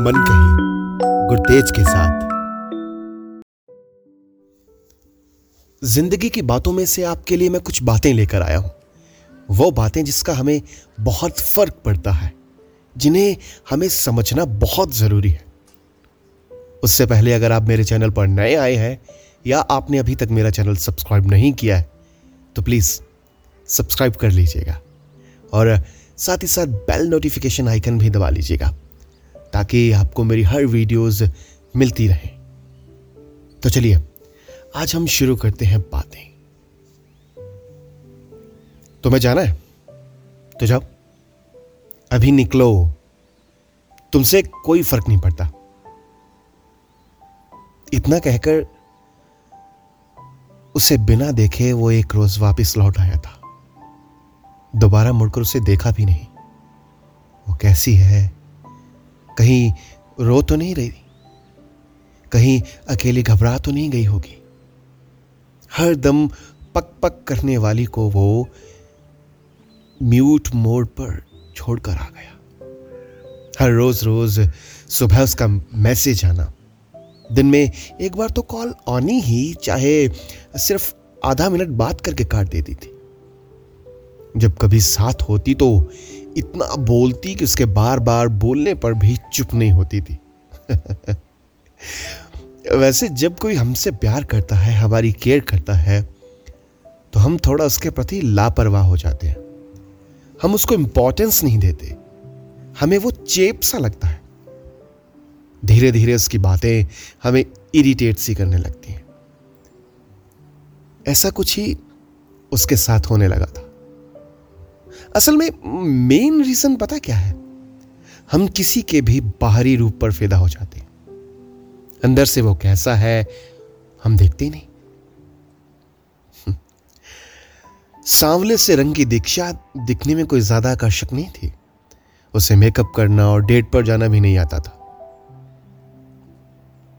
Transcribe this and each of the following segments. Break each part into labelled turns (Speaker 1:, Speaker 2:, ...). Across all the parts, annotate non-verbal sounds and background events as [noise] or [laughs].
Speaker 1: मन कही गुरतेज के साथ। ज़िंदगी की बातों में से आपके लिए मैं कुछ बातें लेकर आया हूँ। वो बातें जिसका हमें बहुत फ़र्क पड़ता है, जिन्हें हमें समझना बहुत ज़रूरी है। उससे पहले अगर आप मेरे चैनल पर नए आए हैं या आपने अभी तक मेरा चैनल सब्सक्राइब नहीं किया है तो प्लीज़ सब्सक्राइब कर लीजिएगा। और साथ ही साथ बेल नोटिफिकेशन आइकन भी दबा लीजिएगा, ताकि आपको मेरी हर वीडियोस मिलती रहे। तो चलिए, आज हम शुरू करते हैं बातें। तुम्हें जाना है? तो जाओ। अभी निकलो। तुमसे कोई फ़र्क नहीं पड़ता। इतना कहकर, उसे बिना देखे वो एक रोज वापस लौट आया था। दोबारा मुड़कर उसे देखा भी नहीं। वो कैसी है? कहीं रो तो नहीं रही? कहीं अकेली घबरा तो नहीं गई होगी? हर दम पक पक करने वाली को वो म्यूट मोड पर छोड़कर आ गया। हर रोज रोज सुबह उसका मैसेज आना। दिन में एक बार तो कॉल आनी ही, चाहे सिर्फ़ आधा मिनट बात करके काट देती थी। जब कभी साथ होती तो इतना बोलती कि उसके बार बार बोलने पर भी चुप नहीं होती थी। [laughs] वैसे जब कोई हमसे प्यार करता है, हमारी केयर करता है तो हम थोड़ा उसके प्रति लापरवाह हो जाते हैं। हम उसको इंपॉर्टेंस नहीं देते। हमें वो चेप सा लगता है। धीरे धीरे उसकी बातें हमें इरिटेट सी करने लगती हैं। ऐसा कुछ ही उसके साथ होने लगा था। असल में मेन रीजन पता क्या है? हम किसी के भी बाहरी रूप पर फिदा हो जाते हैं। अंदर से वो कैसा है, हम देखते ही नहीं। हम्म। सांवले से रंग की दीक्षा दिखने में कोई ज़्यादा आकर्षक नहीं थी। उसे मेकअप करना और डेट पर जाना भी नहीं आता था।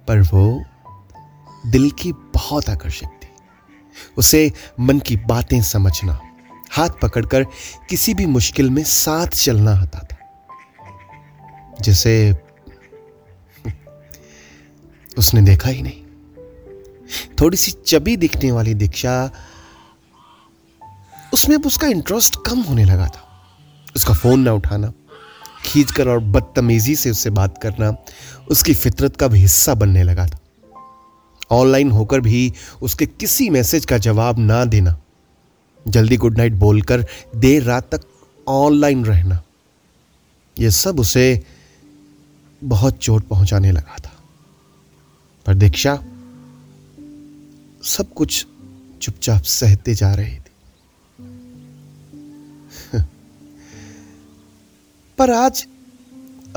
Speaker 1: पर वो दिल की बहुत आकर्षक थी। उसे मन की बातें समझना हाथ पकड़कर किसी भी मुश्किल में साथ चलना आता था। जिसे उसने देखा ही नहीं। थोड़ी सी चबी दिखने वाली दीक्षा, उसमें अब उसका इंटरेस्ट कम होने लगा था। उसका फ़ोन ना उठाना, खींचकर और बदतमीजी से उससे बात करना, उसकी फितरत का भी हिस्सा बनने लगा था। ऑनलाइन होकर भी उसके किसी मैसेज का जवाब ना देना। जल्दी गुड नाइट बोलकर देर रात तक ऑनलाइन रहना। यह सब उसे बहुत चोट पहुँचाने लगा था। पर दीक्षा, सब कुछ चुपचाप सहते जा रही थी। [laughs] पर आज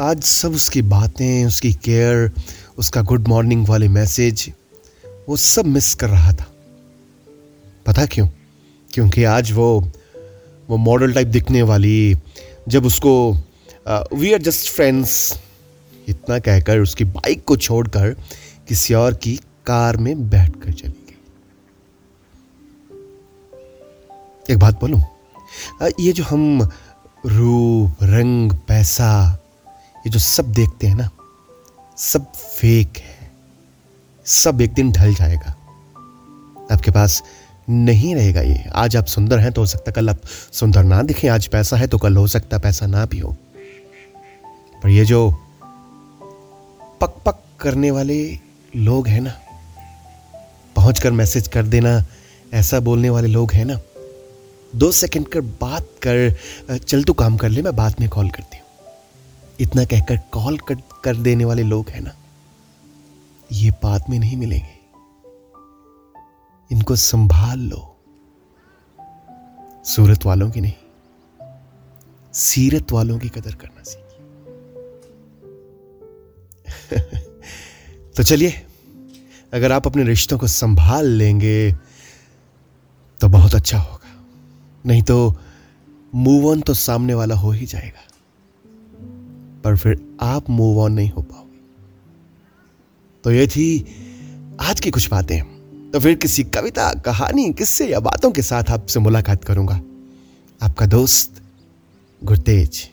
Speaker 1: आज सब उसकी बातें, उसकी केयर उसका गुड मॉर्निंग वाले मैसेज वो सब मिस कर रहा था। पता क्यों? क्योंकि आज वो वो मॉडल टाइप दिखने वाली, जब उसको वी आर जस्ट फ्रेंड्स इतना कहकर, उसकी बाइक को छोड़कर, किसी और की कार में बैठकर चली गई एक बात बोलूँ? ये जो हम रूप, रंग, पैसा, ये जो सब देखते हैं ना, सब फेक है। सब एक दिन ढल जाएगा। आपके पास नहीं रहेगा ये। आज आप सुंदर हैं तो हो सकता कल आप सुंदर ना दिखें। आज पैसा है तो कल हो सकता पैसा ना भी हो। पर ये जो पक पक करने वाले लोग हैं ना पहुँच कर मैसेज कर देना ऐसा बोलने वाले लोग हैं ना दो सेकंड कर बात कर चल तू काम कर ले मैं बाद में कॉल करती हूँ। इतना कहकर कॉल कर, कर देने वाले लोग हैं ना ये बाद में नहीं मिलेंगे। इनको संभाल लो। सूरत वालों की नहीं, सीरत वालों की कदर करना सीखिए। [laughs] तो चलिए, अगर आप अपने रिश्तों को संभाल लेंगे तो बहुत अच्छा होगा। नहीं तो मूव ऑन तो सामने वाला हो ही जाएगा। पर फिर आप मूव ऑन नहीं हो पाओगे। तो ये थी आज की कुछ बातें। तो फिर किसी कविता, कहानी, किस्से या बातों के साथ आपसे मुलाकात करूँगा। आपका दोस्त गुरतेज।